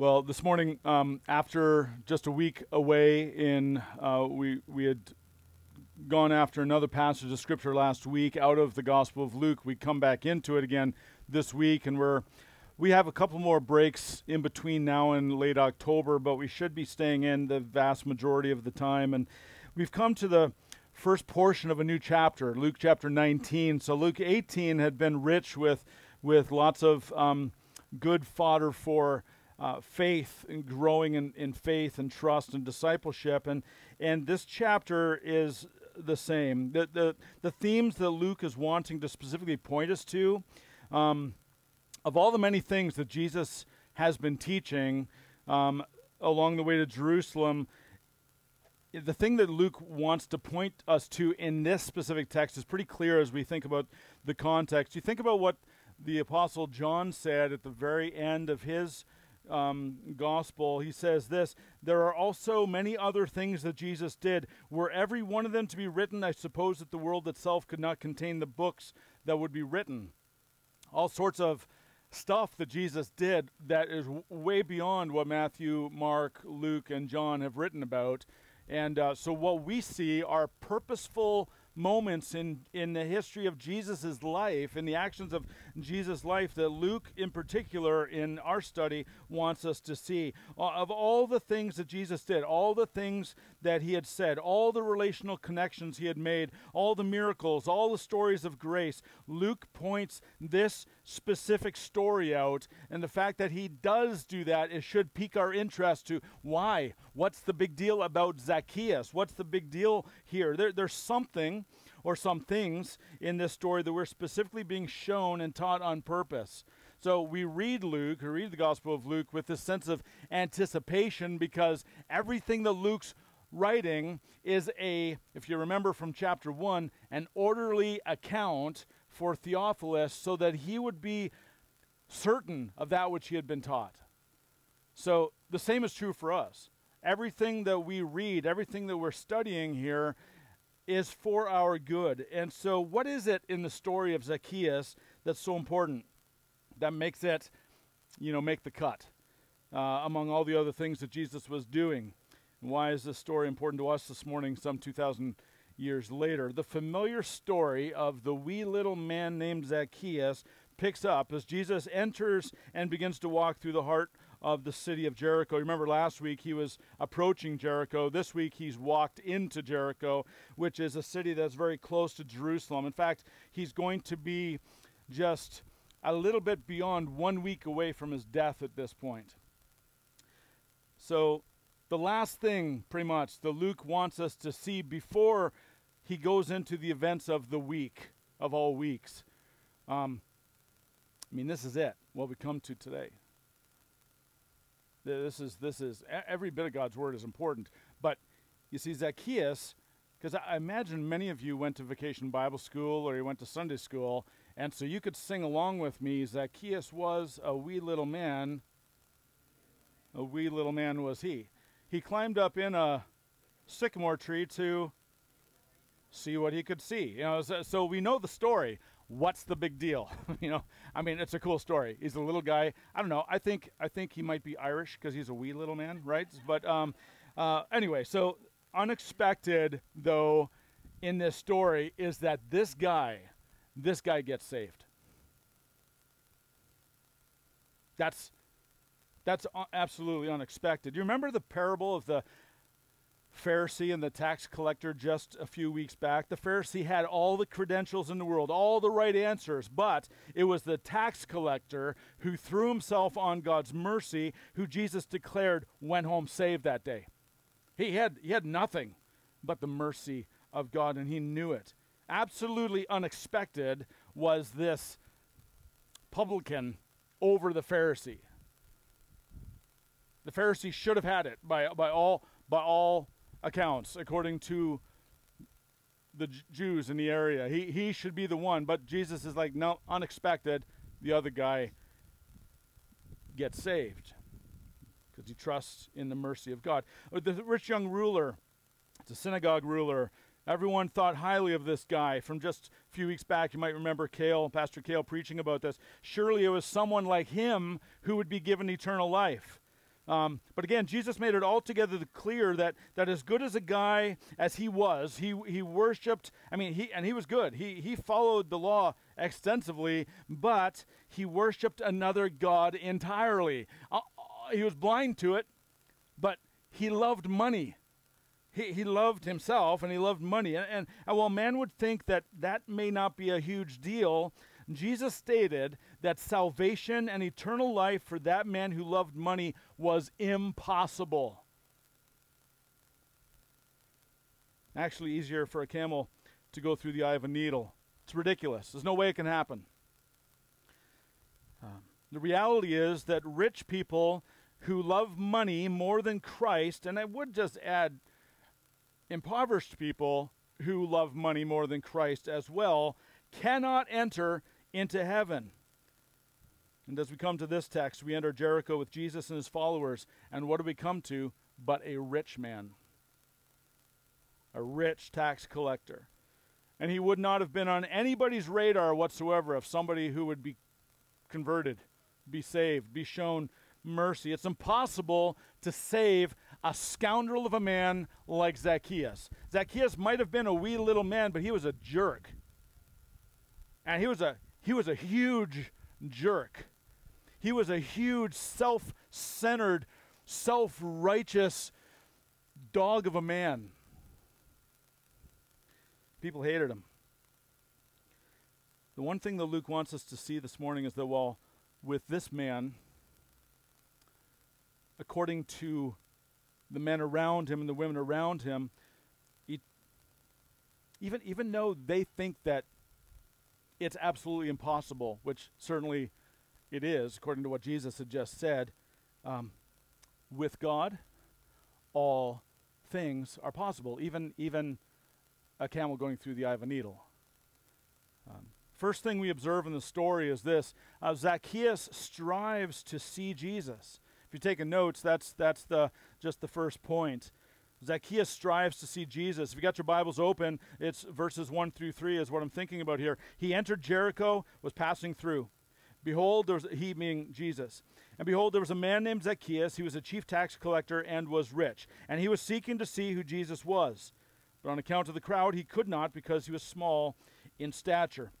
Well, this morning, um, after just a week away, in uh, we we had gone after another passage of scripture last week out of the Gospel of Luke. We come back into it again this week, and we're we have a couple more breaks in between now and late October, but we should be staying in the vast majority of the time. And we've come to the first portion of a new chapter, Luke chapter 19. So Luke 18 had been rich with with lots of um, good fodder for uh, faith and growing in, in faith and trust and discipleship. And, and this chapter is the same. The, the, the themes that Luke is wanting to specifically point us to, um, of all the many things that Jesus has been teaching um, along the way to Jerusalem, the thing that Luke wants to point us to in this specific text is pretty clear as we think about the context. You think about what the Apostle John said at the very end of his um, gospel, he says this There are also many other things that Jesus did. Were every one of them to be written, I suppose that the world itself could not contain the books that would be written. All sorts of stuff that Jesus did that is w- way beyond what Matthew, Mark, Luke, and John have written about. And uh, so, what we see are purposeful moments in, in the history of Jesus' life, in the actions of Jesus' life, that Luke, in particular, in our study, wants us to see. Uh, of all the things that Jesus did, all the things that he had said, all the relational connections he had made, all the miracles, all the stories of grace, Luke points this specific story out. And the fact that he does do that, it should pique our interest to why? What's the big deal about Zacchaeus? What's the big deal here? There, there's something or some things in this story that we're specifically being shown and taught on purpose. So we read Luke, or read the Gospel of Luke, with this sense of anticipation because everything that Luke's writing is a, if you remember from chapter 1, an orderly account for Theophilus so that he would be certain of that which he had been taught. So the same is true for us. Everything that we read, everything that we're studying here is for our good. And so, what is it in the story of Zacchaeus that's so important that makes it, you know, make the cut uh, among all the other things that Jesus was doing? And why is this story important to us this morning, some 2,000 years later? The familiar story of the wee little man named Zacchaeus picks up as Jesus enters and begins to walk through the heart of the city of Jericho. Remember last week he was approaching Jericho. This week he's walked into Jericho, which is a city that's very close to Jerusalem. In fact, he's going to be just a little bit beyond one week away from his death at this point. So, the last thing, pretty much, that Luke wants us to see before he goes into the events of the week, of all weeks. Um, I mean, this is it, what we come to today. This is this is every bit of God's word is important. But you see, Zacchaeus, because I imagine many of you went to vacation Bible school or you went to Sunday school, and so you could sing along with me. Zacchaeus was a wee little man. A wee little man was he. He climbed up in a sycamore tree to see what he could see. You know, so, so we know the story what's the big deal? you know, I mean, it's a cool story. He's a little guy. I don't know. I think I think he might be Irish because he's a wee little man, right? But um, uh, anyway, so unexpected though in this story is that this guy, this guy gets saved. That's that's absolutely unexpected. You remember the parable of the Pharisee and the tax collector just a few weeks back. The Pharisee had all the credentials in the world, all the right answers, but it was the tax collector who threw himself on God's mercy, who Jesus declared went home saved that day. He had, he had nothing but the mercy of God, and he knew it. Absolutely unexpected was this publican over the Pharisee. The Pharisee should have had it by, by all by all accounts, according to the Jews in the area. He, he should be the one, but Jesus is like, no, unexpected. The other guy gets saved because he trusts in the mercy of God. Uh, the rich young ruler, the synagogue ruler, everyone thought highly of this guy. From just a few weeks back, you might remember Kale, Pastor Kale preaching about this. Surely it was someone like him who would be given eternal life. Um, but again, Jesus made it altogether clear that, that as good as a guy as he was, he, he worshiped, I mean, he, and he was good. He, he followed the law extensively, but he worshiped another God entirely. Uh, uh, he was blind to it, but he loved money. He, he loved himself and he loved money. And, and, and while man would think that that may not be a huge deal, Jesus stated that salvation and eternal life for that man who loved money was impossible. Actually, easier for a camel to go through the eye of a needle. It's ridiculous. There's no way it can happen. Um, the reality is that rich people who love money more than Christ, and I would just add impoverished people who love money more than Christ as well, cannot enter into heaven. And as we come to this text, we enter Jericho with Jesus and his followers. And what do we come to? But a rich man, a rich tax collector. And he would not have been on anybody's radar whatsoever of somebody who would be converted, be saved, be shown mercy. It's impossible to save a scoundrel of a man like Zacchaeus. Zacchaeus might have been a wee little man, but he was a jerk. And he was a he was a huge jerk. He was a huge self centered, self righteous dog of a man. People hated him. The one thing that Luke wants us to see this morning is that while with this man, according to the men around him and the women around him, even, even though they think that it's absolutely impossible, which certainly it is, according to what Jesus had just said. Um, with God, all things are possible, even, even a camel going through the eye of a needle. Um, first thing we observe in the story is this uh, Zacchaeus strives to see Jesus. If you're taking notes, that's, that's the, just the first point. Zacchaeus strives to see Jesus. If you got your Bibles open, it's verses 1 through 3 is what I'm thinking about here. He entered Jericho, was passing through. Behold, there was he being Jesus. And behold, there was a man named Zacchaeus. He was a chief tax collector and was rich. And he was seeking to see who Jesus was. But on account of the crowd, he could not because he was small in stature.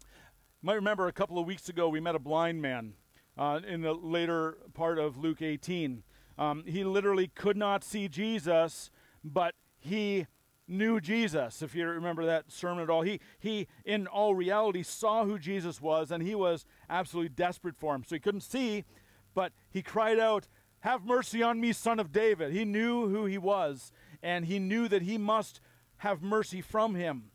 You might remember a couple of weeks ago, we met a blind man uh, in the later part of Luke 18. Um, he literally could not see Jesus, but he knew Jesus. If you remember that sermon at all, he, he in all reality saw who Jesus was, and he was absolutely desperate for him. So he couldn't see, but he cried out, Have mercy on me, son of David. He knew who he was, and he knew that he must have mercy from him.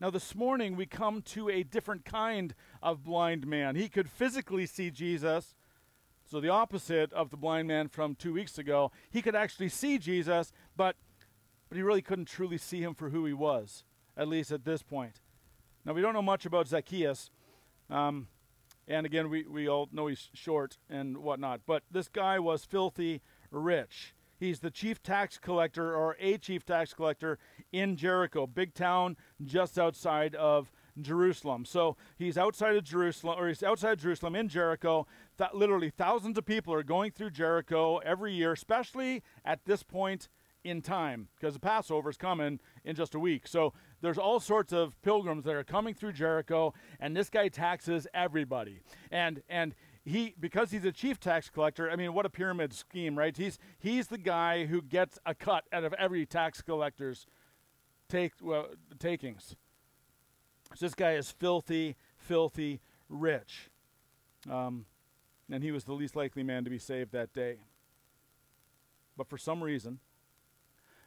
Now, this morning we come to a different kind of blind man. He could physically see Jesus, so, the opposite of the blind man from two weeks ago, he could actually see Jesus, but, but he really couldn't truly see him for who he was, at least at this point. Now, we don't know much about Zacchaeus. Um, and again, we, we all know he's short and whatnot. But this guy was filthy rich. He's the chief tax collector or a chief tax collector in Jericho, big town just outside of Jerusalem. So he's outside of Jerusalem, or he's outside Jerusalem in Jericho. That literally thousands of people are going through Jericho every year, especially at this point in time, because the Passover is coming in just a week. So there's all sorts of pilgrims that are coming through Jericho, and this guy taxes everybody. And and he because he's a chief tax collector. I mean, what a pyramid scheme, right? He's he's the guy who gets a cut out of every tax collector's take well, takings. So this guy is filthy, filthy rich. Um, and he was the least likely man to be saved that day. But for some reason,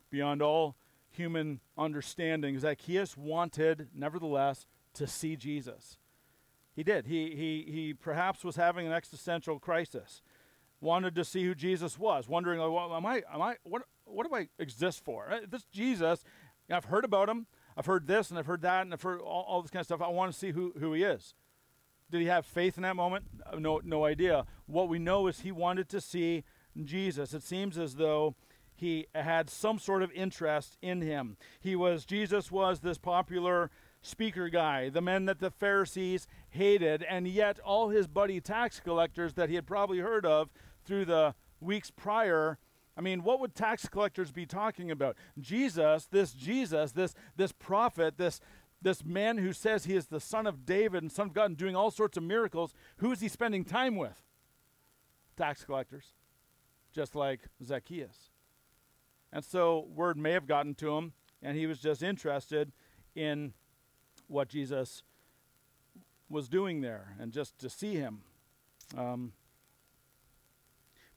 beyond all human understanding, Zacchaeus wanted, nevertheless, to see Jesus. He did. He, he, he perhaps was having an existential crisis, wanted to see who Jesus was, wondering, well, am I, am I, what, what do I exist for? Uh, this Jesus, I've heard about him. I've heard this and I've heard that and I've heard all, all this kind of stuff. I want to see who, who he is. Did he have faith in that moment? Uh, no, no idea. What we know is he wanted to see Jesus. It seems as though he had some sort of interest in him. He was, Jesus was this popular speaker guy, the men that the Pharisees hated, and yet all his buddy tax collectors that he had probably heard of through the weeks prior, I mean, what would tax collectors be talking about? Jesus, this Jesus, this this prophet, this this man who says he is the son of David and son of God and doing all sorts of miracles, who is he spending time with? Tax collectors, just like Zacchaeus. And so word may have gotten to him, and he was just interested in what Jesus was doing there and just to see him. Um,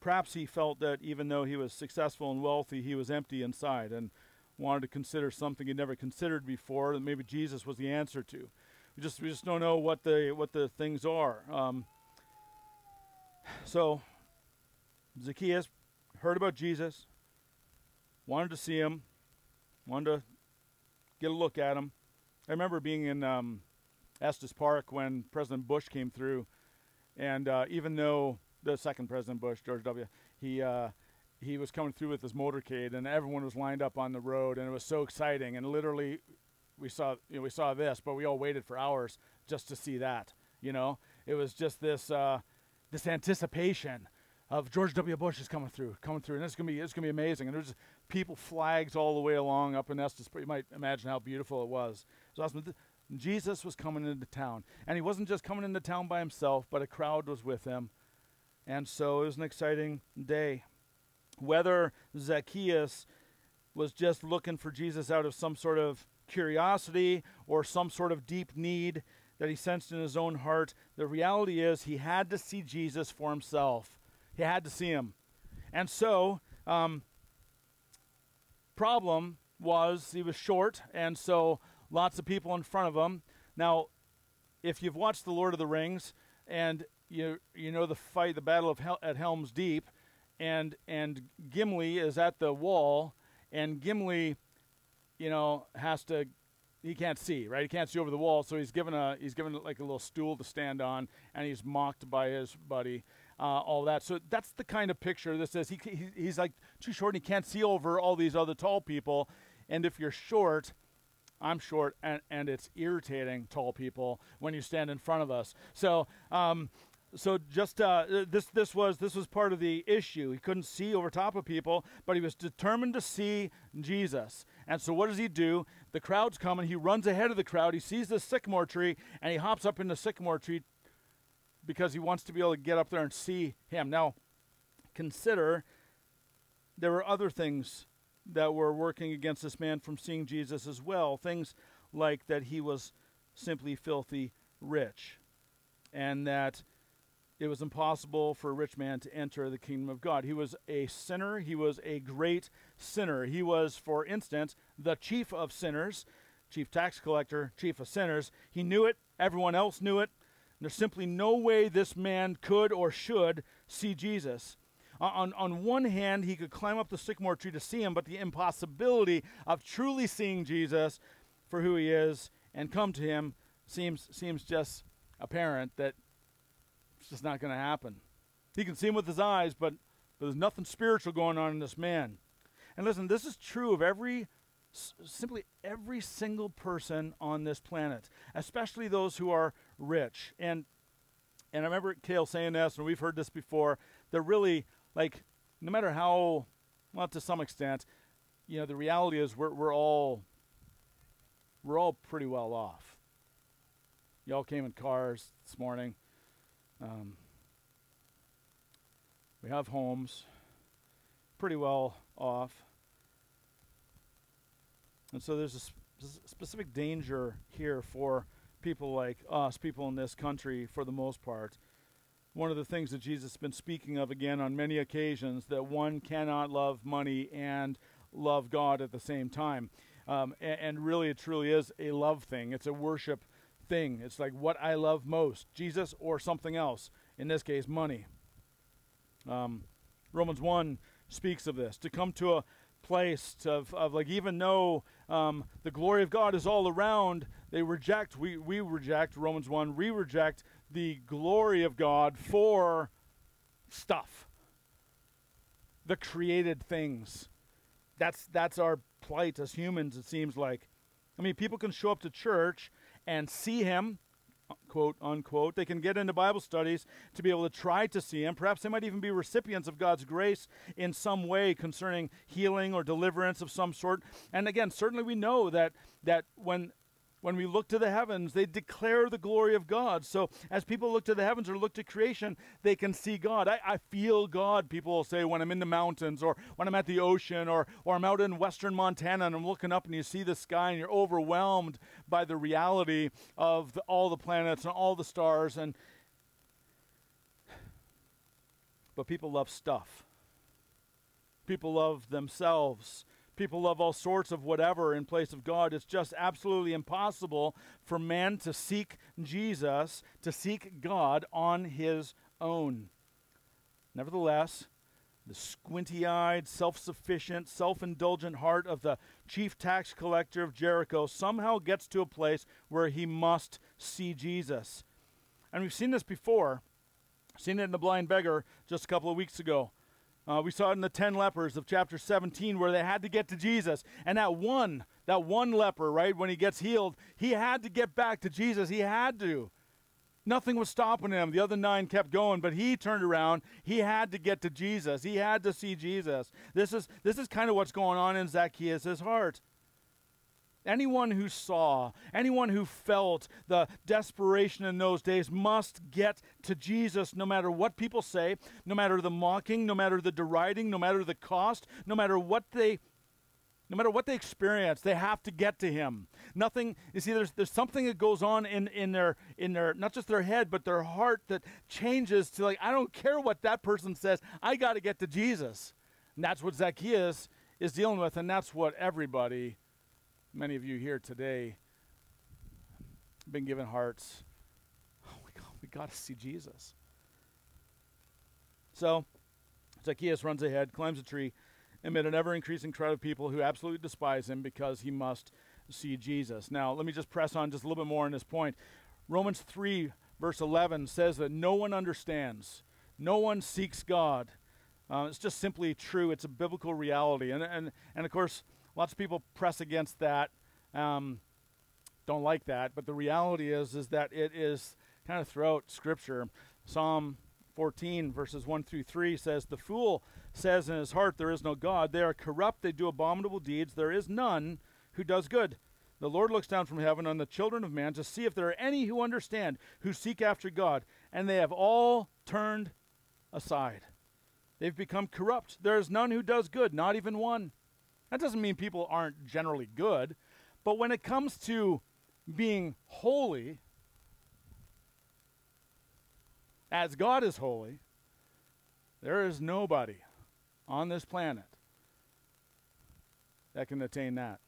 perhaps he felt that even though he was successful and wealthy, he was empty inside and wanted to consider something he'd never considered before that maybe Jesus was the answer to. We just we just don't know what the what the things are. Um, so Zacchaeus heard about Jesus, wanted to see him, wanted to get a look at him. I remember being in um, Estes Park when President Bush came through, and uh, even though the second President Bush, George W., he uh, he was coming through with his motorcade, and everyone was lined up on the road, and it was so exciting. And literally, we saw you know, we saw this, but we all waited for hours just to see that. You know, it was just this uh, this anticipation of George W. Bush is coming through, coming through, and it's gonna be it's gonna be amazing. And there's people flags all the way along up in Estes. You might imagine how beautiful it was. It was awesome. Jesus was coming into town, and he wasn't just coming into town by himself, but a crowd was with him, and so it was an exciting day. Whether Zacchaeus was just looking for Jesus out of some sort of curiosity or some sort of deep need that he sensed in his own heart, the reality is he had to see Jesus for himself. He had to see him. And so, um, problem was he was short, and so lots of people in front of him. Now, if you've watched The Lord of the Rings and you you know the fight, the battle of Hel- at Helm's Deep, and and Gimli is at the wall, and Gimli, you know, has to he can't see, right? He can't see over the wall, so he's given a he's given like a little stool to stand on, and he's mocked by his buddy, uh, all that. So that's the kind of picture this is. He, he he's like too short, and he can't see over all these other tall people. And if you're short, I'm short, and and it's irritating tall people when you stand in front of us. So um, so just uh, this this was this was part of the issue. He couldn't see over top of people, but he was determined to see Jesus. And so what does he do? The crowd's coming. He runs ahead of the crowd. He sees the sycamore tree and he hops up in the sycamore tree because he wants to be able to get up there and see him. Now, consider there were other things that were working against this man from seeing Jesus as well. Things like that he was simply filthy rich and that it was impossible for a rich man to enter the kingdom of God. He was a sinner. He was a great sinner. He was, for instance, the chief of sinners, chief tax collector, chief of sinners. He knew it. Everyone else knew it. There's simply no way this man could or should see Jesus. On, on one hand, he could climb up the sycamore tree to see him, but the impossibility of truly seeing Jesus for who he is and come to him seems, seems just apparent that it's just not going to happen. He can see him with his eyes, but, but there's nothing spiritual going on in this man. And listen, this is true of every, simply every single person on this planet, especially those who are rich. And and I remember Kale saying this, and we've heard this before. They're really like, no matter how, well, to some extent, you know, the reality is we're we're all we're all pretty well off. Y'all came in cars this morning. Um, we have homes, pretty well off. And so there's a sp- specific danger here for people like us, people in this country for the most part. One of the things that Jesus has been speaking of again on many occasions that one cannot love money and love God at the same time. Um, and, and really, it truly is a love thing. It's a worship thing. It's like what I love most Jesus or something else. In this case, money. Um, Romans 1 speaks of this to come to a place of, of like, even though um, the glory of God is all around, they reject, we, we reject, Romans 1, we reject the glory of God for stuff, the created things. That's, that's our plight as humans, it seems like. I mean, people can show up to church and see him, quote unquote. They can get into Bible studies to be able to try to see Him. Perhaps they might even be recipients of God's grace in some way concerning healing or deliverance of some sort. And again, certainly we know that, that when when we look to the heavens, they declare the glory of God. So as people look to the heavens or look to creation, they can see God. I, I, feel God, people will say, when I'm in the mountains or when I'm at the ocean or, or I'm out in western Montana and I'm looking up and you see the sky and you're overwhelmed by the reality of the, all the planets and all the stars. And But people love stuff. People love themselves. People love all sorts of whatever in place of God. It's just absolutely impossible for man to seek Jesus, to seek God on his own. Nevertheless, the squinty eyed, self sufficient, self indulgent heart of the chief tax collector of Jericho somehow gets to a place where he must see Jesus. And we've seen this before, seen it in the blind beggar just a couple of weeks ago. Uh, we saw it in the 10 lepers of chapter 17 where they had to get to Jesus. And that one, that one leper, right, when he gets healed, he had to get back to Jesus. He had to. Nothing was stopping him. The other nine kept going, but he turned around. He had to get to Jesus. He had to see Jesus. This is, this is kind of what's going on in Zacchaeus' heart. Anyone who saw, anyone who felt the desperation in those days must get to Jesus no matter what people say, no matter the mocking, no matter the deriding, no matter the cost, no matter what they no matter what they experience, they have to get to him. Nothing you see there's there's something that goes on in, in their in their not just their head, but their heart that changes to like, I don't care what that person says, I gotta get to Jesus. And that's what Zacchaeus is dealing with, and that's what everybody Many of you here today have been given hearts. Oh, we got, we got to see Jesus. So Zacchaeus runs ahead, climbs a tree, amid an ever increasing crowd of people who absolutely despise him because he must see Jesus. Now, let me just press on just a little bit more on this point. Romans 3, verse 11 says that no one understands, no one seeks God. Uh, it's just simply true. It's a biblical reality. And, and, and of course, Lots of people press against that, um, don't like that. But the reality is, is that it is kind of throughout Scripture. Psalm 14 verses 1 through 3 says, The fool says in his heart, There is no God. They are corrupt. They do abominable deeds. There is none who does good. The Lord looks down from heaven on the children of man to see if there are any who understand, who seek after God. And they have all turned aside. They've become corrupt. There is none who does good, not even one. That doesn't mean people aren't generally good, but when it comes to being holy, as God is holy, there is nobody on this planet that can attain that.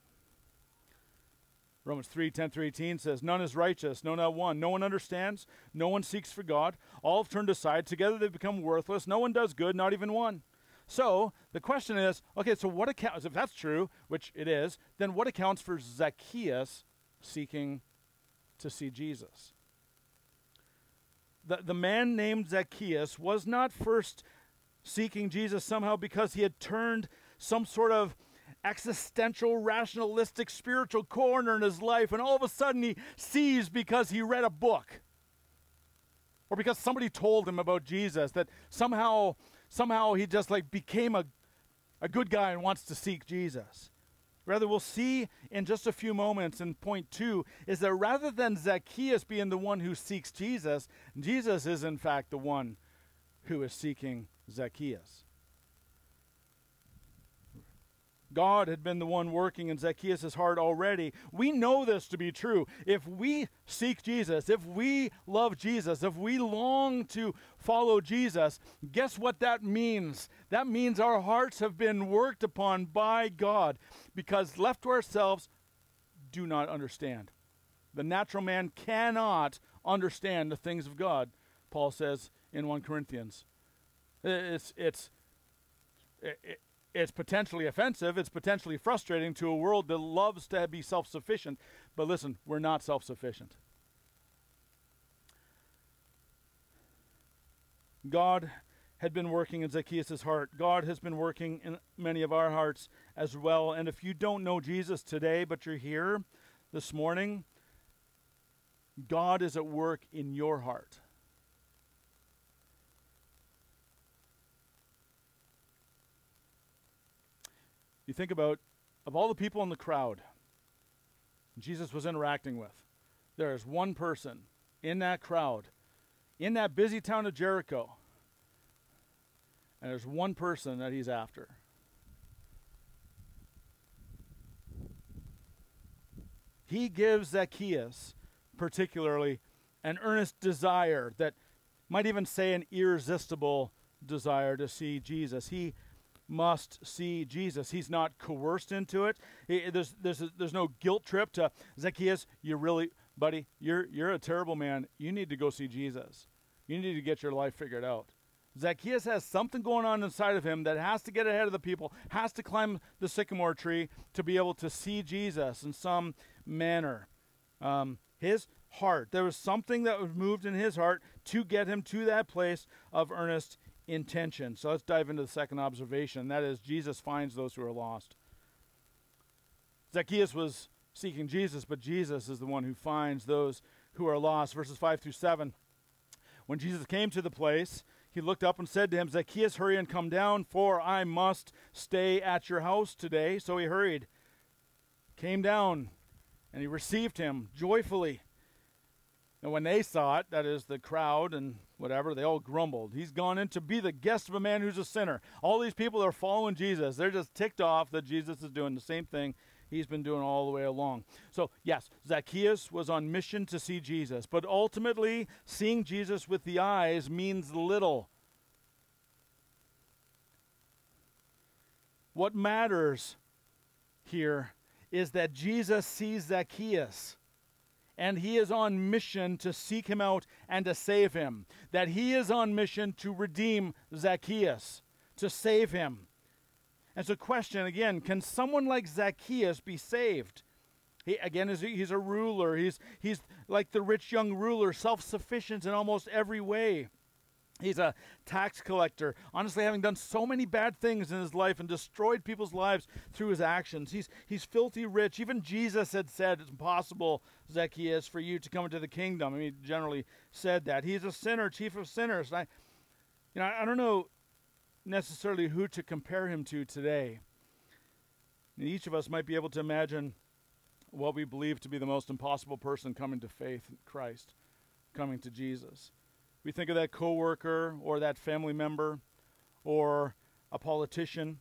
Romans 3 10 through 18 says, None is righteous, no, not one. No one understands, no one seeks for God. All have turned aside. Together they've become worthless. No one does good, not even one. So the question is okay, so what accounts, if that's true, which it is, then what accounts for Zacchaeus seeking to see Jesus? The, the man named Zacchaeus was not first seeking Jesus somehow because he had turned some sort of existential, rationalistic, spiritual corner in his life, and all of a sudden he sees because he read a book or because somebody told him about Jesus that somehow somehow he just like became a, a good guy and wants to seek Jesus. Rather, we'll see in just a few moments in point two is that rather than Zacchaeus being the one who seeks Jesus, Jesus is in fact the one who is seeking Zacchaeus. God had been the one working in Zacchaeus' heart already. We know this to be true. If we seek Jesus, if we love Jesus, if we long to follow Jesus, guess what that means? That means our hearts have been worked upon by God because left to ourselves, do not understand. The natural man cannot understand the things of God, Paul says in 1 Corinthians. It's, it's, it, it's potentially offensive, it's potentially frustrating to a world that loves to be self sufficient. But listen, we're not self sufficient. God had been working in Zacchaeus' heart. God has been working in many of our hearts as well. And if you don't know Jesus today, but you're here this morning, God is at work in your heart. You think about, of all the people in the crowd Jesus was interacting with, there is one person in that crowd, in that busy town of Jericho, and there's one person that he's after. He gives Zacchaeus, particularly, an earnest desire that might even say an irresistible desire to see Jesus. He must see Jesus. He's not coerced into it. He, there's, there's, there's no guilt trip to Zacchaeus. You really, buddy, you're, you're a terrible man. You need to go see Jesus. You need to get your life figured out. Zacchaeus has something going on inside of him that has to get ahead of the people, has to climb the sycamore tree to be able to see Jesus in some manner. Um, his heart, there was something that was moved in his heart to get him to that place of earnest intention. So let's dive into the second observation. That is, Jesus finds those who are lost. Zacchaeus was seeking Jesus, but Jesus is the one who finds those who are lost. Verses 5 through 7. When Jesus came to the place, he looked up and said to him, Zacchaeus, hurry and come down, for I must stay at your house today. So he hurried, came down, and he received him joyfully. And when they saw it, that is the crowd and whatever, they all grumbled. He's gone in to be the guest of a man who's a sinner. All these people are following Jesus. They're just ticked off that Jesus is doing the same thing he's been doing all the way along. So, yes, Zacchaeus was on mission to see Jesus, but ultimately, seeing Jesus with the eyes means little. What matters here is that Jesus sees Zacchaeus and he is on mission to seek him out and to save him. That he is on mission to redeem Zacchaeus, to save him. And so, question again can someone like Zacchaeus be saved? He, again, he's a ruler. He's, he's like the rich young ruler, self sufficient in almost every way. He's a tax collector, honestly, having done so many bad things in his life and destroyed people's lives through his actions. He's, he's filthy rich. Even Jesus had said it's impossible, Zacchaeus, for you to come into the kingdom. I mean, he generally said that. He's a sinner, chief of sinners. I, you know, I don't know necessarily who to compare him to today. And each of us might be able to imagine what we believe to be the most impossible person coming to faith in Christ, coming to Jesus. We think of that coworker or that family member or a politician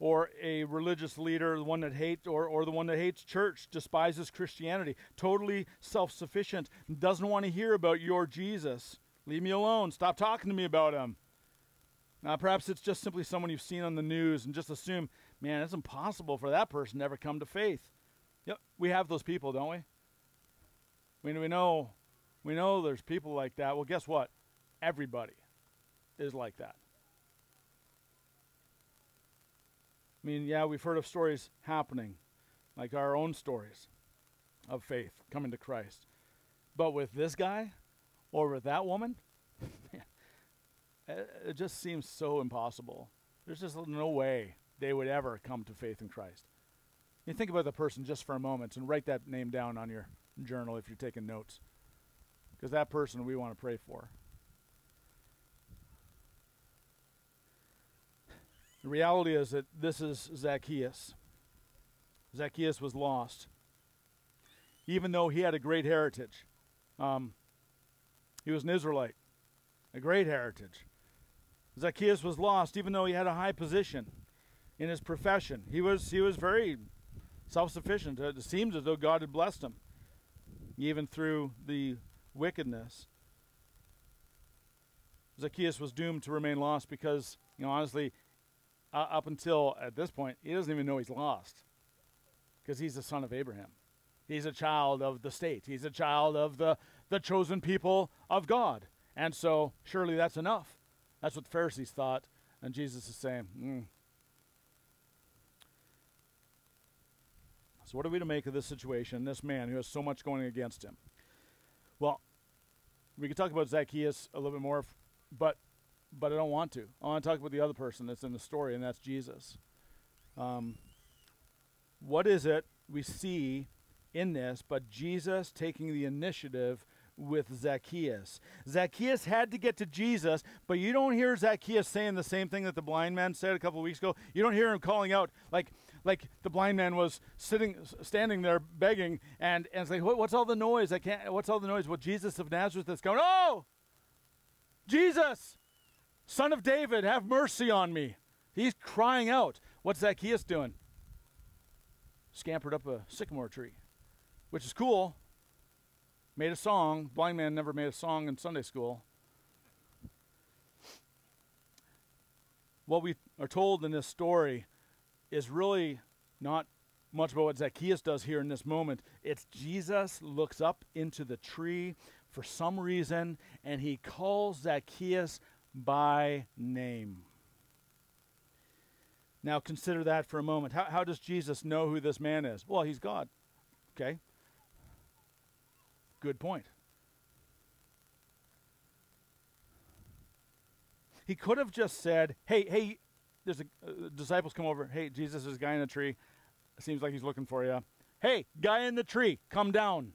or a religious leader, the one that hates or, or the one that hates church, despises Christianity, totally self-sufficient, doesn't want to hear about your Jesus. Leave me alone. Stop talking to me about him. Now, perhaps it's just simply someone you've seen on the news and just assume, man, it's impossible for that person to ever come to faith. Yep, we have those people, don't we? We, we know we know there's people like that. Well, guess what? Everybody is like that. I mean, yeah, we've heard of stories happening, like our own stories of faith coming to Christ. But with this guy or with that woman, it just seems so impossible. There's just no way they would ever come to faith in Christ. You think about the person just for a moment and write that name down on your journal if you're taking notes. Because that person we want to pray for. The reality is that this is Zacchaeus. Zacchaeus was lost. Even though he had a great heritage, um, he was an Israelite, a great heritage. Zacchaeus was lost, even though he had a high position in his profession. He was, he was very self sufficient. It seems as though God had blessed him, even through the wickedness. Zacchaeus was doomed to remain lost because, you know, honestly, uh, up until at this point, he doesn't even know he's lost because he's the son of Abraham. He's a child of the state. He's a child of the, the chosen people of God. And so, surely that's enough. That's what the Pharisees thought. And Jesus is saying, mm. So, what are we to make of this situation, this man who has so much going against him? Well, we could talk about Zacchaeus a little bit more, but but I don't want to. I want to talk about the other person that's in the story, and that's Jesus. Um, what is it we see in this, but Jesus taking the initiative with Zacchaeus. Zacchaeus had to get to Jesus, but you don't hear Zacchaeus saying the same thing that the blind man said a couple of weeks ago. You don't hear him calling out like like the blind man was sitting standing there begging and and it's like what, what's all the noise? I can't what's all the noise? Well, Jesus of Nazareth is going, "Oh! Jesus, son of David, have mercy on me." He's crying out. What's Zacchaeus doing? Scampered up a sycamore tree, which is cool made a song. Blind man never made a song in Sunday school. What we are told in this story is really not much about what Zacchaeus does here in this moment. It's Jesus looks up into the tree for some reason and he calls Zacchaeus by name. Now consider that for a moment. How, how does Jesus know who this man is? Well, he's God. Okay? Good point. He could have just said, "Hey, hey, there's a uh, disciples come over. Hey, Jesus is a guy in a tree. Seems like he's looking for you. Hey, guy in the tree, come down."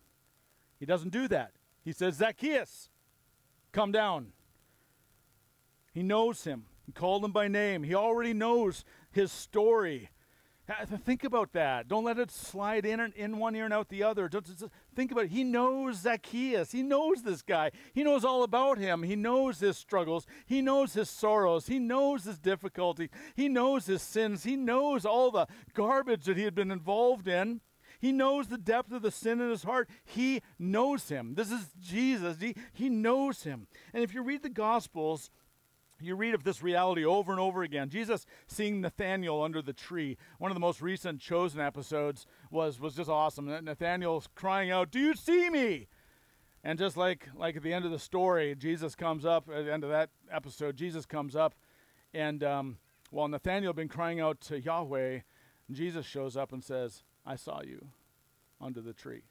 He doesn't do that. He says, "Zacchaeus, come down." He knows him. He called him by name. He already knows his story. Think about that. Don't let it slide in in one ear and out the other. Just, just think about it. He knows Zacchaeus. He knows this guy. He knows all about him. He knows his struggles. He knows his sorrows. He knows his difficulties. He knows his sins. He knows all the garbage that he had been involved in. He knows the depth of the sin in his heart. He knows him. This is Jesus. He, he knows him. And if you read the Gospels, you read of this reality over and over again. Jesus seeing Nathanael under the tree. One of the most recent chosen episodes was was just awesome. Nathanael's crying out, "Do you see me?" And just like like at the end of the story, Jesus comes up at the end of that episode. Jesus comes up, and um, while Nathanael had been crying out to Yahweh, Jesus shows up and says, "I saw you under the tree."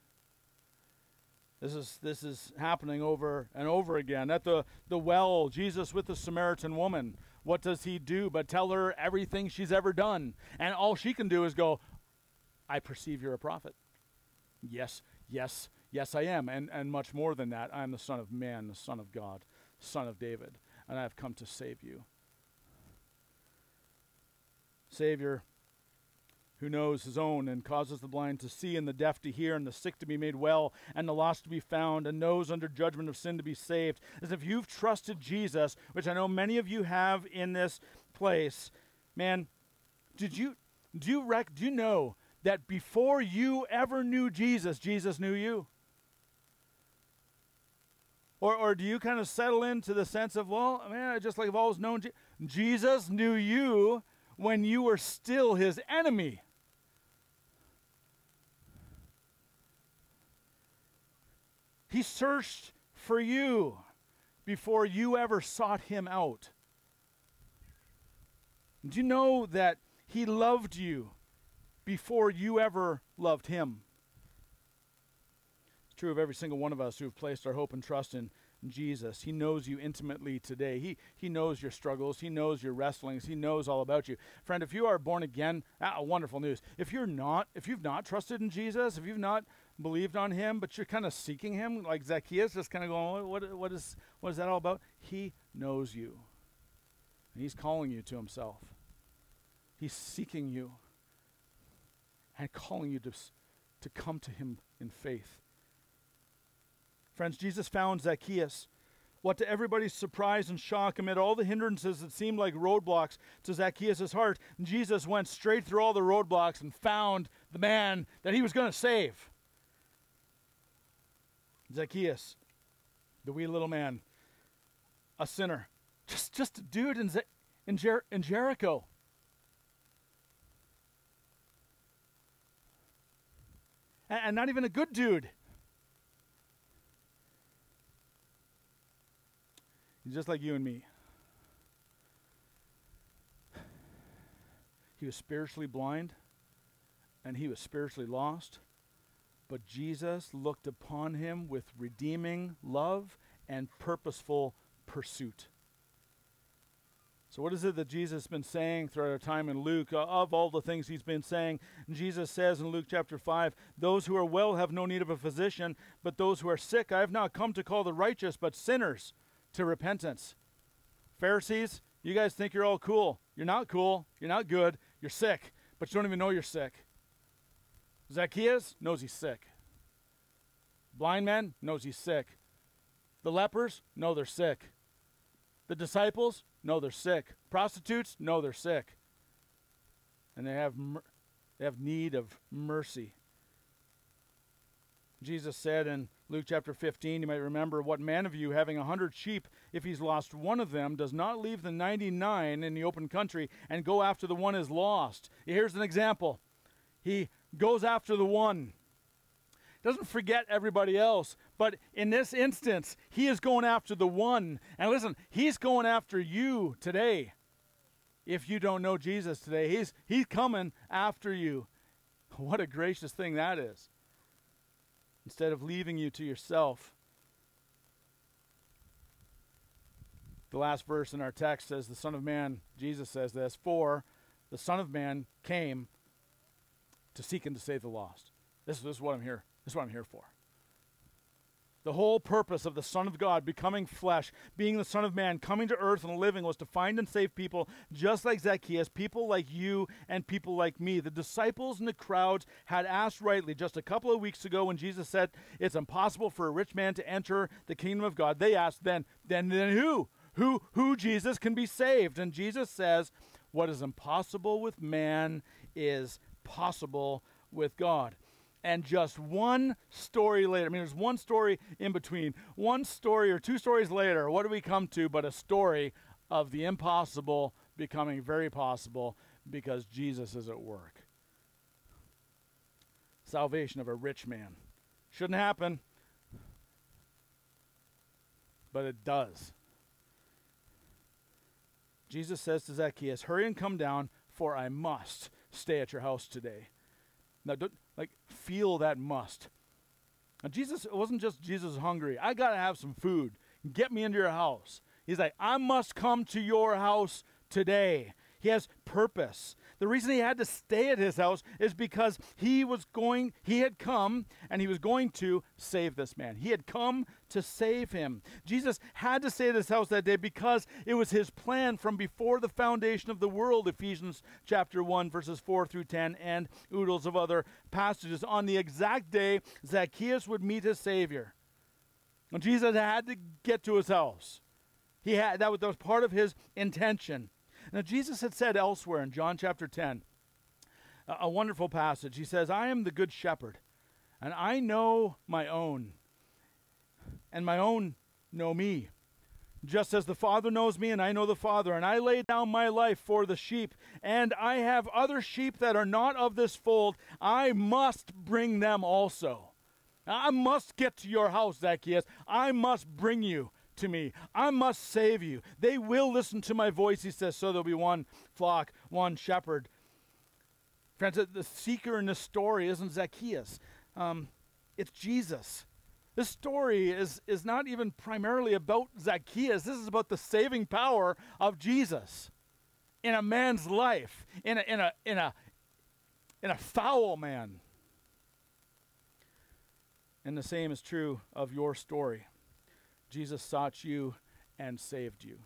This is, this is happening over and over again. At the, the well, Jesus with the Samaritan woman, what does he do but tell her everything she's ever done? And all she can do is go, I perceive you're a prophet. Yes, yes, yes, I am. And, and much more than that, I am the Son of Man, the Son of God, Son of David, and I have come to save you. Savior, who knows his own and causes the blind to see and the deaf to hear and the sick to be made well and the lost to be found and knows under judgment of sin to be saved. As if you've trusted Jesus, which I know many of you have in this place, man, did you do you rec- do you know that before you ever knew Jesus, Jesus knew you? Or, or do you kind of settle into the sense of, well, man, just like I've always known, Je- Jesus knew you when you were still his enemy. He searched for you before you ever sought him out. Do you know that he loved you before you ever loved him? It's true of every single one of us who have placed our hope and trust in Jesus. He knows you intimately today. He, he knows your struggles. He knows your wrestlings. He knows all about you. Friend, if you are born again, ah, wonderful news. If you're not, if you've not trusted in Jesus, if you've not believed on him, but you're kind of seeking him, like Zacchaeus, just kind of going, what, what, is, what is that all about? He knows you. And he's calling you to himself. He's seeking you and calling you to, to come to him in faith. Friends, Jesus found Zacchaeus. What to everybody's surprise and shock, amid all the hindrances that seemed like roadblocks to Zacchaeus' heart, Jesus went straight through all the roadblocks and found the man that he was going to save. Zacchaeus, the wee little man, a sinner, just, just a dude in, in, Jer- in Jericho. And, and not even a good dude. He's just like you and me. He was spiritually blind and he was spiritually lost. But Jesus looked upon him with redeeming love and purposeful pursuit. So, what is it that Jesus has been saying throughout our time in Luke? Uh, of all the things he's been saying, Jesus says in Luke chapter 5 Those who are well have no need of a physician, but those who are sick, I have not come to call the righteous, but sinners to repentance. Pharisees, you guys think you're all cool. You're not cool. You're not good. You're sick, but you don't even know you're sick. Zacchaeus knows he's sick. Blind man knows he's sick. The lepers know they're sick. The disciples know they're sick. Prostitutes know they're sick. And they have, they have need of mercy. Jesus said in Luke chapter 15, you might remember, What man of you, having a hundred sheep, if he's lost one of them, does not leave the 99 in the open country and go after the one is lost? Here's an example. He goes after the one doesn't forget everybody else. But in this instance, he is going after the one. And listen, he's going after you today. If you don't know Jesus today, he's, he's coming after you. What a gracious thing that is. Instead of leaving you to yourself. The last verse in our text says, The Son of Man, Jesus says this, for the Son of Man came to seek and to save the lost. This, this is what I'm here that's what I'm here for. The whole purpose of the Son of God becoming flesh, being the Son of Man, coming to earth and living was to find and save people just like Zacchaeus, people like you and people like me. The disciples and the crowds had asked rightly just a couple of weeks ago when Jesus said it's impossible for a rich man to enter the kingdom of God. They asked then, then, then who? Who, who Jesus can be saved? And Jesus says, what is impossible with man is possible with God and just one story later, I mean, there's one story in between, one story or two stories later, what do we come to but a story of the impossible becoming very possible because Jesus is at work? Salvation of a rich man. Shouldn't happen, but it does. Jesus says to Zacchaeus, Hurry and come down, for I must stay at your house today. Now, don't, like, feel that must. Now, Jesus, it wasn't just Jesus hungry. I got to have some food. Get me into your house. He's like, I must come to your house today. He has purpose. The reason he had to stay at his house is because he was going, he had come and he was going to save this man. He had come to save him. Jesus had to stay at his house that day because it was his plan from before the foundation of the world, Ephesians chapter 1, verses 4 through 10, and oodles of other passages. On the exact day Zacchaeus would meet his Savior. And Jesus had to get to his house. He had that was, that was part of his intention. Now, Jesus had said elsewhere in John chapter 10, a, wonderful passage. He says, I am the good shepherd, and I know my own, and my own know me. Just as the Father knows me, and I know the Father, and I lay down my life for the sheep, and I have other sheep that are not of this fold, I must bring them also. I must get to your house, Zacchaeus. I must bring you to me. I must save you. They will listen to my voice, he says, so there'll be one flock, one shepherd. Friends, the seeker in this story isn't Zacchaeus, um, it's Jesus. This story is, is not even primarily about Zacchaeus. This is about the saving power of Jesus in a man's life, in a, in a, in a, in a foul man. And the same is true of your story. Jesus sought you and saved you.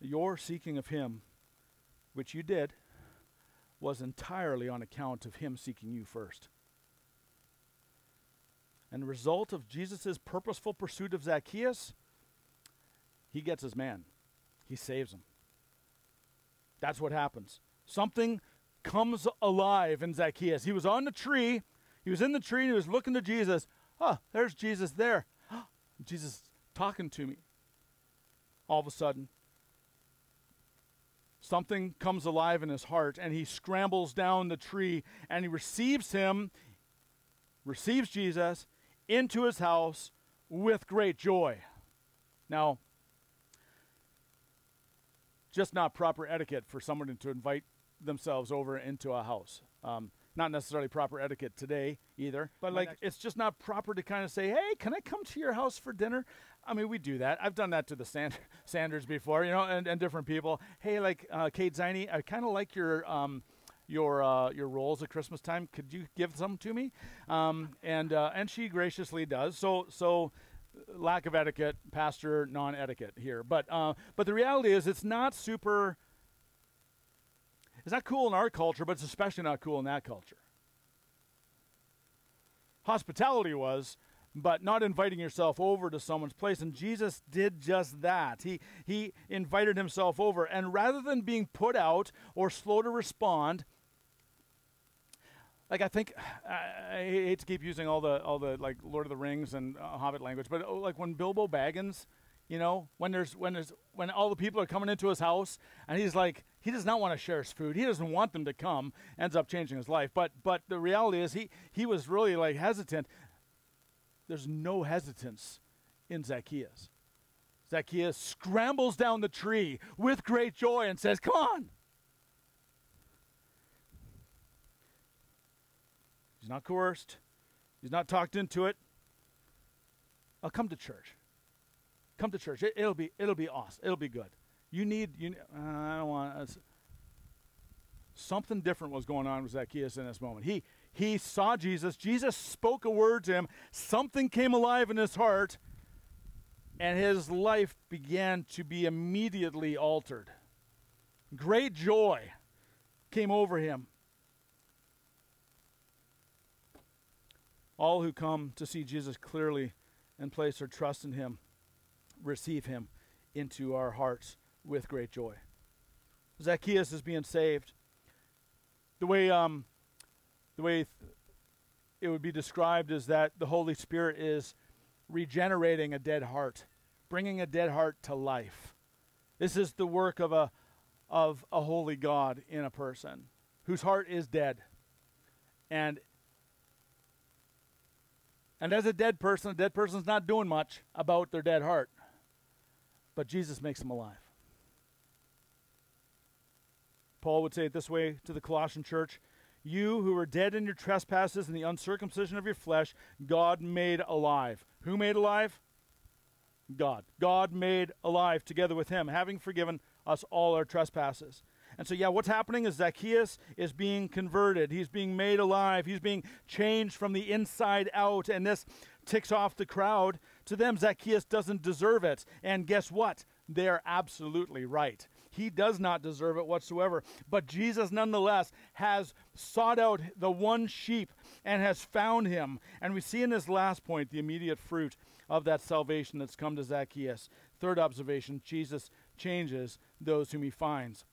Your seeking of him, which you did, was entirely on account of him seeking you first. And the result of Jesus' purposeful pursuit of Zacchaeus, he gets his man. He saves him. That's what happens. Something comes alive in Zacchaeus. He was on the tree, he was in the tree and he was looking to Jesus. Oh, there's Jesus there. Jesus talking to me. All of a sudden, something comes alive in his heart and he scrambles down the tree and he receives him, receives Jesus into his house with great joy. Now, just not proper etiquette for someone to invite themselves over into a house. Um, not necessarily proper etiquette today either, but like it's just not proper to kind of say, "Hey, can I come to your house for dinner?" I mean, we do that. I've done that to the Sand- Sanders before, you know, and, and different people. Hey, like uh, Kate Ziny, I kind of like your um, your uh, your rolls at Christmas time. Could you give some to me? Um, and uh, and she graciously does. So so lack of etiquette, pastor non etiquette here. But uh, but the reality is, it's not super. It's not cool in our culture, but it's especially not cool in that culture. Hospitality was, but not inviting yourself over to someone's place. And Jesus did just that. He, he invited himself over. And rather than being put out or slow to respond, like I think I, hate to keep using all the all the like Lord of the Rings and uh, Hobbit language, but oh, like when Bilbo Baggins, you know, when there's when there's when all the people are coming into his house and he's like he does not want to share his food. He doesn't want them to come. Ends up changing his life. But but the reality is he he was really like hesitant. There's no hesitance in Zacchaeus. Zacchaeus scrambles down the tree with great joy and says, "Come on." He's not coerced. He's not talked into it. I'll come to church. Come to church. It, will be it'll be awesome. It'll be good. You need you. Uh, I don't want. Uh, something different was going on with Zacchaeus in this moment. He he saw Jesus. Jesus spoke a word to him. Something came alive in his heart, and his life began to be immediately altered. Great joy came over him. All who come to see Jesus clearly and place their trust in him receive him into our hearts with great joy. Zacchaeus is being saved. The way um, the way it would be described is that the Holy Spirit is regenerating a dead heart, bringing a dead heart to life. This is the work of a of a holy God in a person whose heart is dead. And and as a dead person, a dead person's not doing much about their dead heart. But Jesus makes them alive. Paul would say it this way to the Colossian church You who were dead in your trespasses and the uncircumcision of your flesh, God made alive. Who made alive? God. God made alive together with him, having forgiven us all our trespasses. And so, yeah, what's happening is Zacchaeus is being converted. He's being made alive. He's being changed from the inside out. And this ticks off the crowd. To them, Zacchaeus doesn't deserve it. And guess what? They're absolutely right. He does not deserve it whatsoever. But Jesus, nonetheless, has sought out the one sheep and has found him. And we see in this last point the immediate fruit of that salvation that's come to Zacchaeus. Third observation Jesus changes those whom he finds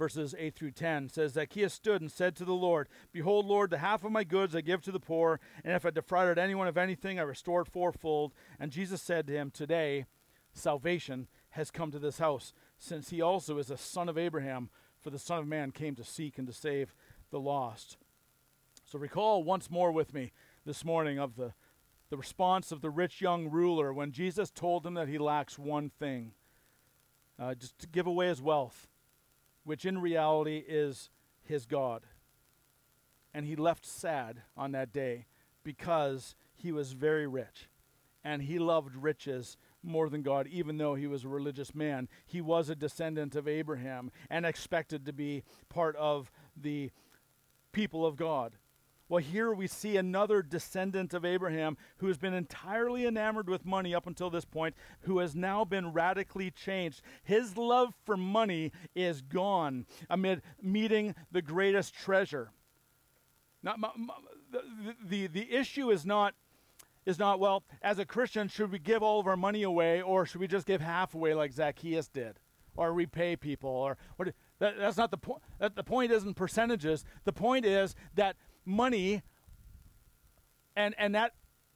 verses 8 through 10 says Zacchaeus stood and said to the Lord, Behold, Lord, the half of my goods I give to the poor, and if I defrauded anyone of anything, I restore it fourfold. And Jesus said to him, Today salvation has come to this house, since he also is a son of Abraham, for the Son of Man came to seek and to save the lost. So recall once more with me this morning of the, the response of the rich young ruler when Jesus told him that he lacks one thing. Uh, just to give away his wealth which in reality is his God. And he left sad on that day because he was very rich and he loved riches more than God, even though he was a religious man. He was a descendant of Abraham and expected to be part of the people of God. Well, here we see another descendant of Abraham who has been entirely enamored with money up until this point, who has now been radically changed. His love for money is gone amid meeting the greatest treasure. Not, the, the, the issue is not is not well as a christian should we give all of our money away or should we just give half away like zacchaeus did or repay people or what that, that's not the point the point isn't percentages the point is that money and and that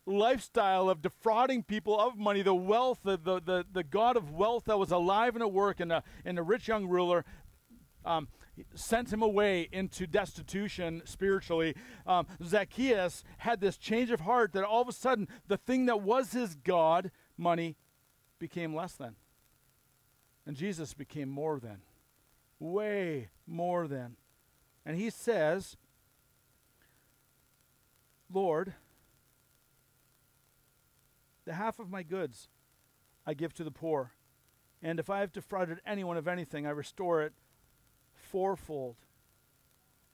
lifestyle of defrauding people of money, the wealth, the, the, the, the God of wealth that was alive and at work in the, in the rich young ruler, um, sent him away into destitution spiritually. Um, Zacchaeus had this change of heart that all of a sudden the thing that was his God, money, became less than. And Jesus became more than. Way more than. And he says, Lord, the half of my goods I give to the poor, and if I have defrauded anyone of anything, I restore it fourfold.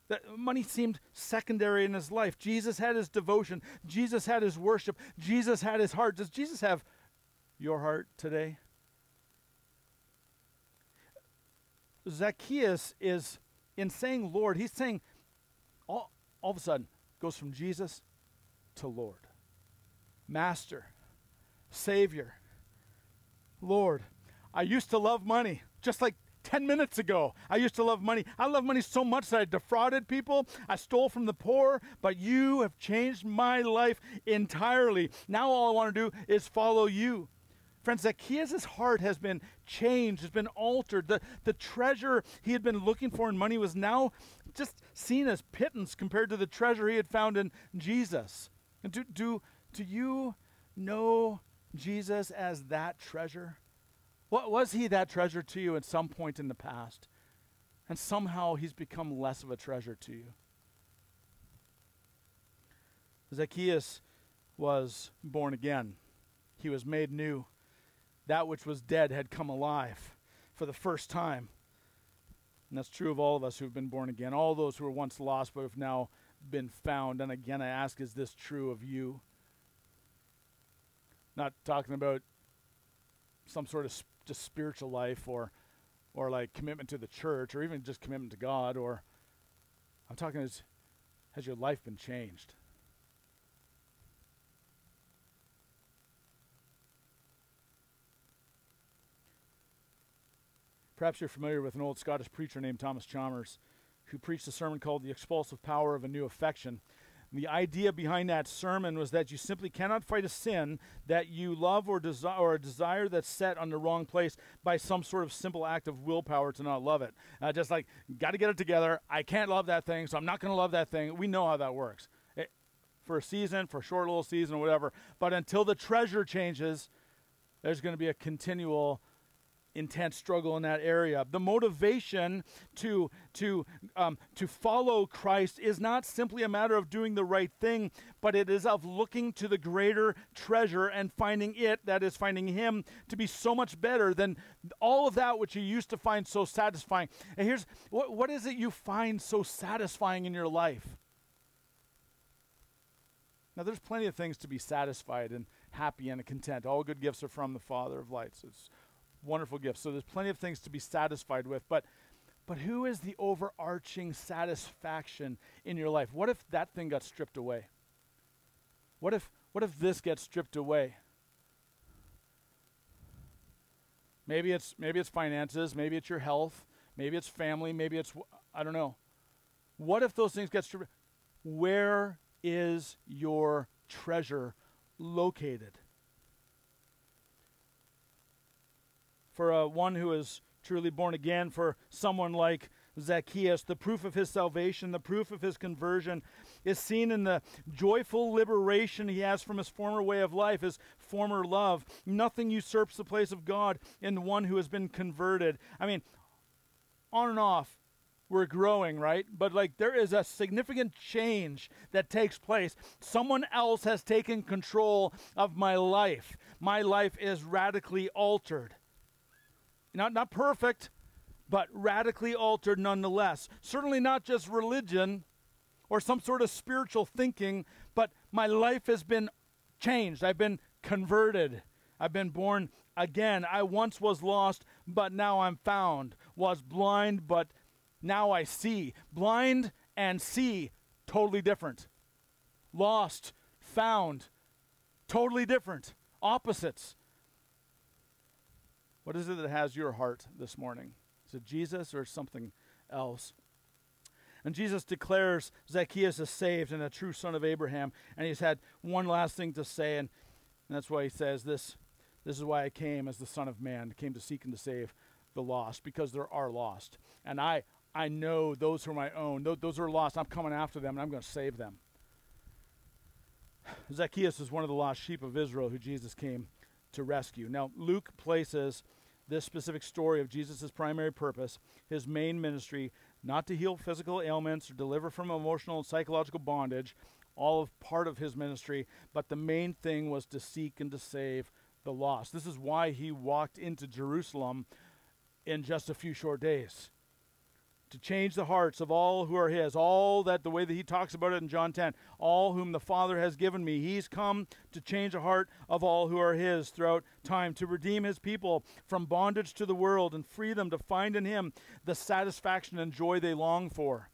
That money seemed secondary in his life. Jesus had his devotion. Jesus had his worship. Jesus had his heart. Does Jesus have your heart today? Zacchaeus is, in saying Lord, he's saying all, all of a sudden goes from Jesus to Lord, Master, Savior, Lord. I used to love money, just like 10 minutes ago. I used to love money. I love money so much that I defrauded people. I stole from the poor, but you have changed my life entirely. Now all I want to do is follow you. Friends, Zacchaeus' heart has been changed, has been altered. The, the treasure he had been looking for in money was now just seen as pittance compared to the treasure he had found in Jesus. And do, do, do you know Jesus as that treasure? What was he that treasure to you at some point in the past? And somehow he's become less of a treasure to you. Zacchaeus was born again. He was made new. That which was dead had come alive for the first time. And that's true of all of us who've been born again, all those who were once lost but have now been found. And again, I ask, is this true of you? Not talking about some sort of just spiritual life or or like commitment to the church or even just commitment to God or I'm talking as has your life been changed? Perhaps you're familiar with an old Scottish preacher named Thomas Chalmers who preached a sermon called The Expulsive Power of a New Affection. The idea behind that sermon was that you simply cannot fight a sin that you love or, desi- or a desire that's set on the wrong place by some sort of simple act of willpower to not love it. Uh, just like, got to get it together. I can't love that thing, so I'm not going to love that thing. We know how that works. It, for a season, for a short little season, or whatever. But until the treasure changes, there's going to be a continual intense struggle in that area. The motivation to to um, to follow Christ is not simply a matter of doing the right thing, but it is of looking to the greater treasure and finding it, that is, finding Him, to be so much better than all of that which you used to find so satisfying. And here's what what is it you find so satisfying in your life? Now, there's plenty of things to be satisfied and happy and content. All good gifts are from the Father of lights. It's wonderful gifts. So there's plenty of things to be satisfied with, but but who is the overarching satisfaction in your life? What if that thing got stripped away? What if what if this gets stripped away? Maybe it's maybe it's finances, maybe it's your health, maybe it's family, maybe it's I don't know. What if those things get stripped? Where is your treasure located? For uh, one who is truly born again, for someone like Zacchaeus, the proof of his salvation, the proof of his conversion is seen in the joyful liberation he has from his former way of life, his former love. Nothing usurps the place of God in one who has been converted. I mean, on and off, we're growing, right? But like there is a significant change that takes place. Someone else has taken control of my life. My life is radically altered. Not, not perfect, but radically altered nonetheless. Certainly not just religion or some sort of spiritual thinking, but my life has been changed. I've been converted. I've been born again. I once was lost, but now I'm found. Was blind, but now I see. Blind and see, totally different. Lost, found, totally different. Opposites. What is it that has your heart this morning? Is it Jesus or something else? And Jesus declares Zacchaeus is saved and a true son of Abraham. And he's had one last thing to say, and, and that's why he says this this is why I came as the Son of Man, came to seek and to save the lost, because there are lost. And I I know those who are my own. Those, those are lost. I'm coming after them and I'm going to save them. Zacchaeus is one of the lost sheep of Israel who Jesus came to rescue. Now, Luke places this specific story of Jesus' primary purpose, his main ministry, not to heal physical ailments or deliver from emotional and psychological bondage, all of part of his ministry, but the main thing was to seek and to save the lost. This is why he walked into Jerusalem in just a few short days to change the hearts of all who are his all that the way that he talks about it in john 10 all whom the father has given me. He's come to change the heart of all who are his throughout time to redeem his people from bondage to the world and free them to find in him the satisfaction and joy they long for.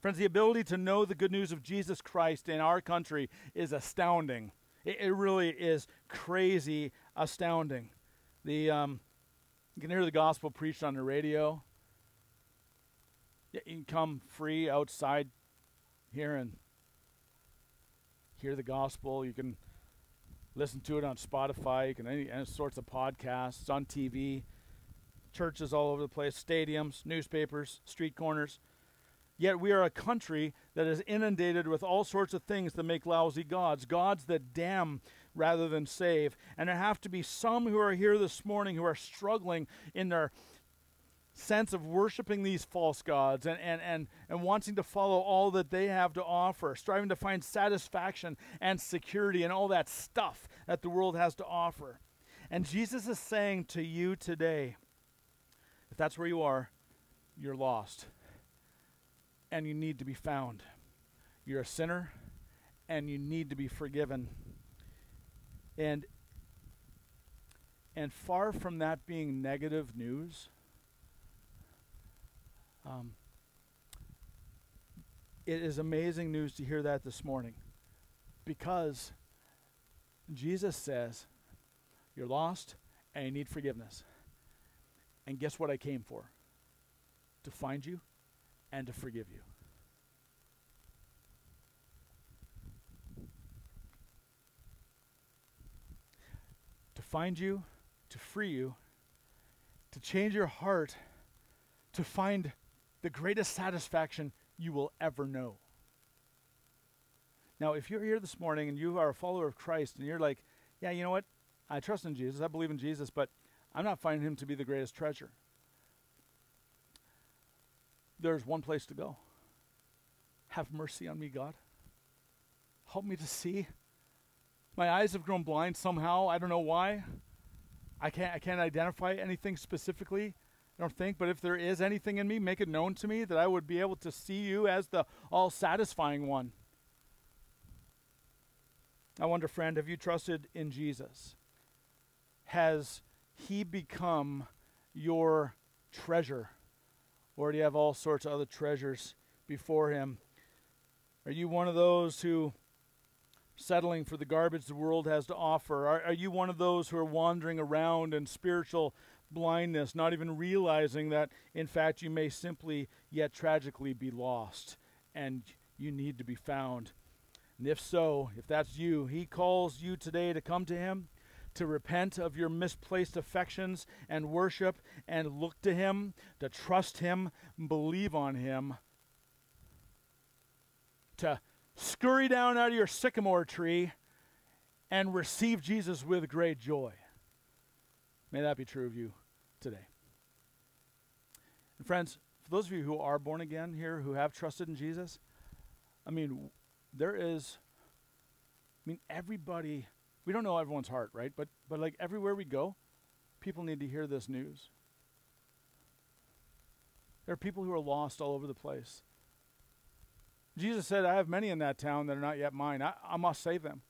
Friends the ability to know the good news of jesus christ in our country is astounding. It, it really is crazy astounding. The um, you can hear the gospel preached on the radio you can come free outside here and hear the gospel. You can listen to it on Spotify. You can any, any sorts of podcasts on TV. Churches all over the place, stadiums, newspapers, street corners. Yet we are a country that is inundated with all sorts of things that make lousy gods, gods that damn rather than save. And there have to be some who are here this morning who are struggling in their sense of worshiping these false gods and, and, and, and wanting to follow all that they have to offer, striving to find satisfaction and security and all that stuff that the world has to offer. And Jesus is saying to you today, if that's where you are, you're lost. And you need to be found. You're a sinner and you need to be forgiven. And and far from that being negative news, um, it is amazing news to hear that this morning because Jesus says, You're lost and you need forgiveness. And guess what I came for? To find you and to forgive you. To find you, to free you, to change your heart, to find the greatest satisfaction you will ever know. Now, if you're here this morning and you are a follower of Christ and you're like, yeah, you know what? I trust in Jesus, I believe in Jesus, but I'm not finding him to be the greatest treasure. There's one place to go. Have mercy on me, God. Help me to see. My eyes have grown blind somehow. I don't know why. I can't I can't identify anything specifically. I don't think, but if there is anything in me, make it known to me that I would be able to see you as the all satisfying one. I wonder, friend, have you trusted in Jesus? Has he become your treasure? Or do you have all sorts of other treasures before him? Are you one of those who settling for the garbage the world has to offer? Are, are you one of those who are wandering around in spiritual blindness, not even realizing that, in fact, you may simply yet tragically be lost and you need to be found. And if so, if that's you, He calls you today to come to Him, to repent of your misplaced affections and worship, and look to Him, to trust Him, believe on Him, to scurry down out of your sycamore tree and receive Jesus with great joy. May that be true of you today. And friends, for those of you who are born again here, who have trusted in Jesus, I mean, there is, I mean, everybody, we don't know everyone's heart, right? But, but like everywhere we go, people need to hear this news. There are people who are lost all over the place. Jesus said, I have many in that town that are not yet mine. I, I must save them.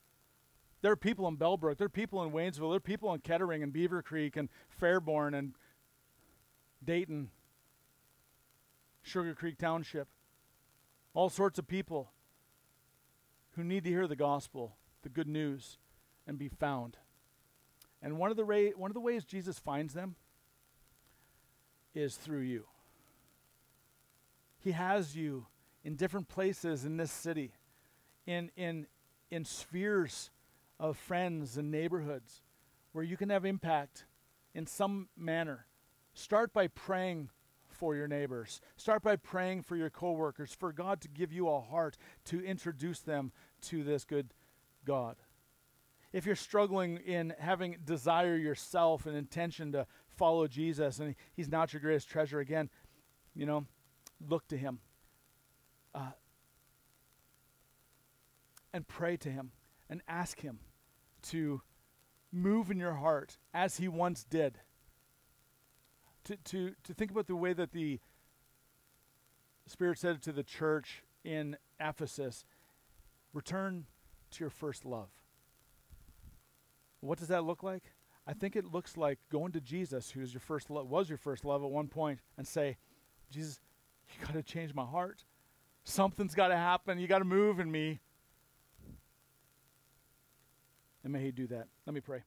There are people in Bellbrook. There are people in Waynesville. There are people in Kettering and Beavercreek and Fairborn and Dayton, Sugarcreek Township. All sorts of people who need to hear the gospel, the good news, and be found. And one of the, ra- one of the ways Jesus finds them is through you. He has you in different places in this city, in, in, in spheres of friends and neighborhoods where you can have impact in some manner. Start by praying for your neighbors. Start by praying for your coworkers, for God to give you a heart to introduce them to this good God. If you're struggling in having desire yourself and intention to follow Jesus and he's not your greatest treasure again, you know, look to him. Uh, and pray to Him and ask Him to move in your heart as He once did. To, to, to think about the way that the Spirit said to the church in Ephesus return to your first love. What does that look like? I think it looks like going to Jesus, who's your first love, was your first love at one point, and say, Jesus, you got to change my heart. Something's got to happen. You got to move in me. And may He do that. Let me pray.